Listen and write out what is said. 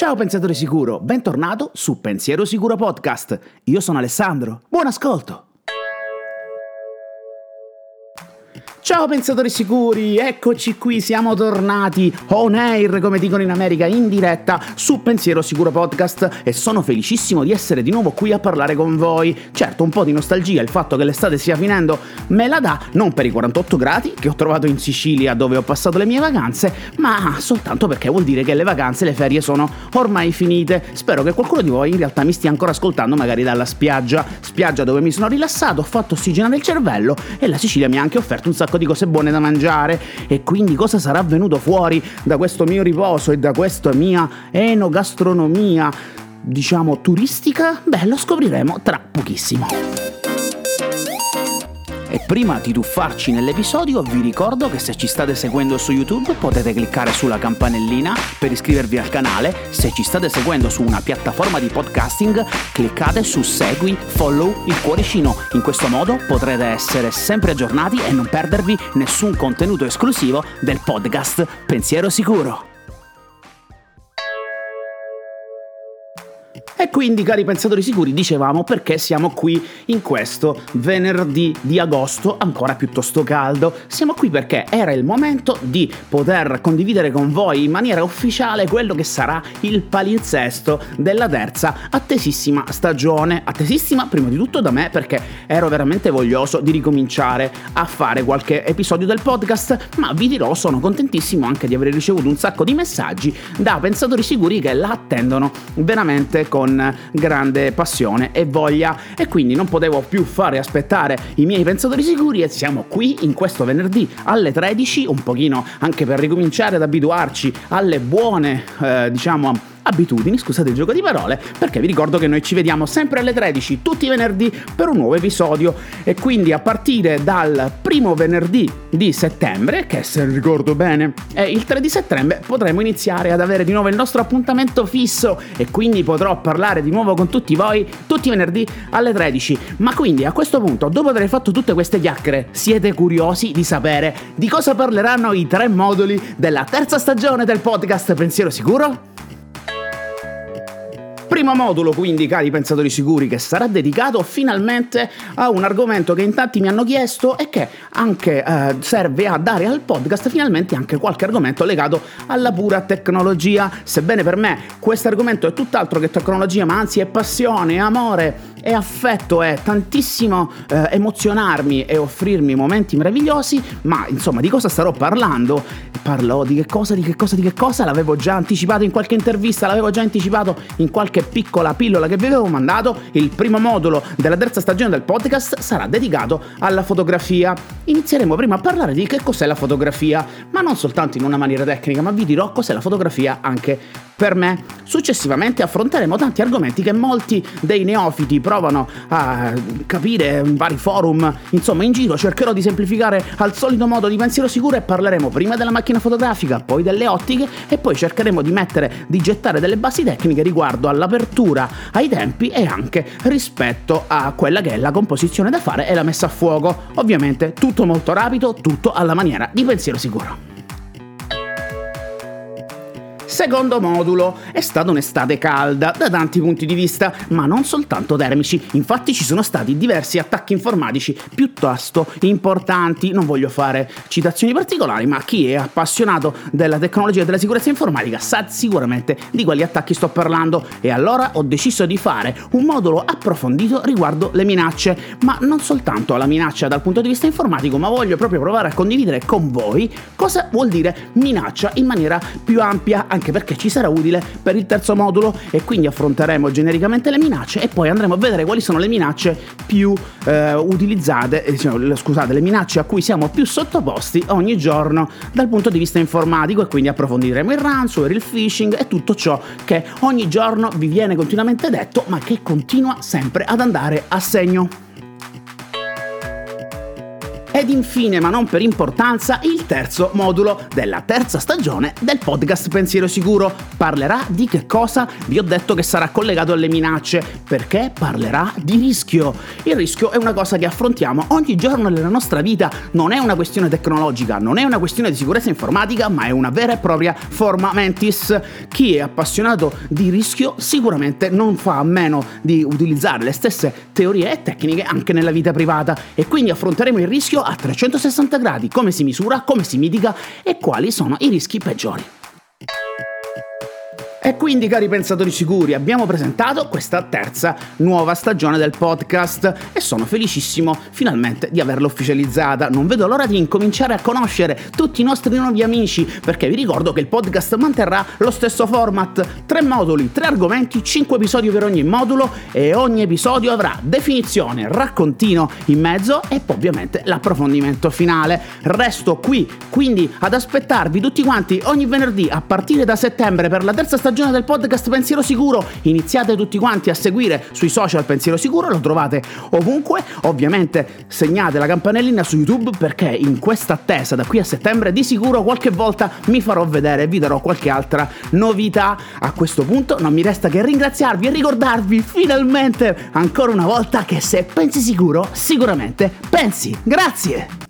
Ciao pensatore sicuro, bentornato su Pensiero Sicuro Podcast. Io sono Alessandro. Buon ascolto. Ciao pensatori sicuri, eccoci qui, siamo tornati on air, come dicono in America, in diretta su Pensiero Sicuro Podcast e sono felicissimo di essere di nuovo qui a parlare con voi. Certo, un po' di nostalgia, il fatto che l'estate stia finendo me la dà, non per i 48 gradi che ho trovato in Sicilia dove ho passato le mie vacanze, ma soltanto perché vuol dire che le vacanze, le ferie sono ormai finite. Spero che qualcuno di voi in realtà mi stia ancora ascoltando magari dalla spiaggia, spiaggia dove mi sono rilassato, ho fatto ossigenare il cervello e la Sicilia mi ha anche offerto un sacco di cose buone da mangiare e quindi cosa sarà venuto fuori da questo mio riposo e da questa mia enogastronomia, diciamo turistica? Beh, lo scopriremo tra pochissimo. Prima di tuffarci nell'episodio vi ricordo che se ci state seguendo su YouTube potete cliccare sulla campanellina per iscrivervi al canale, se ci state seguendo su una piattaforma di podcasting cliccate su segui, follow il cuoricino, in questo modo potrete essere sempre aggiornati e non perdervi nessun contenuto esclusivo del podcast Pensiero Sicuro. E quindi, cari pensatori sicuri, dicevamo perché siamo qui in questo venerdì di agosto ancora piuttosto caldo. Siamo qui perché era il momento di poter condividere con voi in maniera ufficiale quello che sarà il palinsesto della terza attesissima stagione. Attesissima prima di tutto da me perché ero veramente voglioso di ricominciare a fare qualche episodio del podcast, ma vi dirò sono contentissimo anche di aver ricevuto un sacco di messaggi da pensatori sicuri che la attendono veramente con grande passione e voglia. E quindi non potevo più fare aspettare i miei pensatori sicuri e siamo qui in questo venerdì alle 13 un pochino anche per ricominciare ad abituarci alle buone eh, diciamo abitudini, scusate il gioco di parole, perché vi ricordo che noi ci vediamo sempre alle 13 tutti i venerdì per un nuovo episodio e quindi a partire dal primo venerdì di settembre, che se ricordo bene è il 3 di settembre, potremo iniziare ad avere di nuovo il nostro appuntamento fisso e quindi potrò parlare di nuovo con tutti voi tutti i venerdì alle 13. Ma quindi a questo punto, dopo aver fatto tutte queste chiacchiere, siete curiosi di sapere di cosa parleranno i tre moduli della terza stagione del podcast Pensiero Sicuro? Primo modulo quindi, cari pensatori sicuri, che sarà dedicato finalmente a un argomento che in tanti mi hanno chiesto e che anche eh, serve a dare al podcast finalmente anche qualche argomento legato alla pura tecnologia. Sebbene per me questo argomento è tutt'altro che tecnologia, ma anzi è passione, amore e affetto, è tantissimo eh, emozionarmi e offrirmi momenti meravigliosi, ma insomma di cosa starò parlando? Parlo di che cosa, di che cosa, di che cosa, l'avevo già anticipato in qualche intervista, l'avevo già anticipato in qualche piccola pillola che vi avevo mandato, il primo modulo della terza stagione del podcast sarà dedicato alla fotografia. Inizieremo prima a parlare di che cos'è la fotografia, ma non soltanto in una maniera tecnica, ma vi dirò cos'è la fotografia anche per me. Successivamente affronteremo tanti argomenti che molti dei neofiti provano a capire in vari forum, insomma in giro cercherò di semplificare al solito modo di pensiero sicuro e parleremo prima della macchina fotografica, poi delle ottiche e poi cercheremo di mettere, di gettare delle basi tecniche riguardo all'apertura, ai tempi e anche rispetto a quella che è la composizione da fare e la messa a fuoco. Ovviamente tutto molto rapido, tutto alla maniera di pensiero sicuro. Secondo modulo, è stata un'estate calda da tanti punti di vista, ma non soltanto termici, infatti ci sono stati diversi attacchi informatici piuttosto importanti, non voglio fare citazioni particolari, ma chi è appassionato della tecnologia e della sicurezza informatica sa sicuramente di quali attacchi sto parlando. E allora ho deciso di fare un modulo approfondito riguardo le minacce, ma non soltanto la minaccia dal punto di vista informatico, ma voglio proprio provare a condividere con voi cosa vuol dire minaccia in maniera più ampia. Anche anche perché ci sarà utile per il terzo modulo e quindi affronteremo genericamente le minacce e poi andremo a vedere quali sono le minacce più eh, utilizzate, eh, scusate, le minacce a cui siamo più sottoposti ogni giorno dal punto di vista informatico e quindi approfondiremo il ransomware, il phishing e tutto ciò che ogni giorno vi viene continuamente detto ma che continua sempre ad andare a segno. Ed infine, ma non per importanza, il terzo modulo della terza stagione del podcast Pensiero Sicuro. Parlerà di che cosa? Vi ho detto che sarà collegato alle minacce, perché parlerà di rischio. Il rischio è una cosa che affrontiamo ogni giorno nella nostra vita, non è una questione tecnologica, non è una questione di sicurezza informatica, ma è una vera e propria forma mentis. Chi è appassionato di rischio sicuramente non fa a meno di utilizzare le stesse teorie e tecniche anche nella vita privata e quindi affronteremo il rischio a 360 gradi, come si misura, come si mitiga e quali sono i rischi peggiori. E quindi, cari pensatori sicuri, abbiamo presentato questa terza nuova stagione del podcast e sono felicissimo finalmente di averla ufficializzata. Non vedo l'ora di incominciare a conoscere tutti i nostri nuovi amici, perché vi ricordo che il podcast manterrà lo stesso format: tre moduli, tre argomenti, cinque episodi per ogni modulo e ogni episodio avrà definizione, raccontino in mezzo e poi ovviamente l'approfondimento finale. Resto qui quindi ad aspettarvi tutti quanti ogni venerdì a partire da settembre per la terza stagione stagione del podcast Pensiero Sicuro. Iniziate tutti quanti a seguire sui social Pensiero Sicuro, lo trovate ovunque. Ovviamente segnate la campanellina su YouTube perché in questa attesa da qui a settembre di sicuro qualche volta mi farò vedere e vi darò qualche altra novità. A questo punto non mi resta che ringraziarvi e ricordarvi finalmente ancora una volta che se pensi sicuro, sicuramente pensi. Grazie!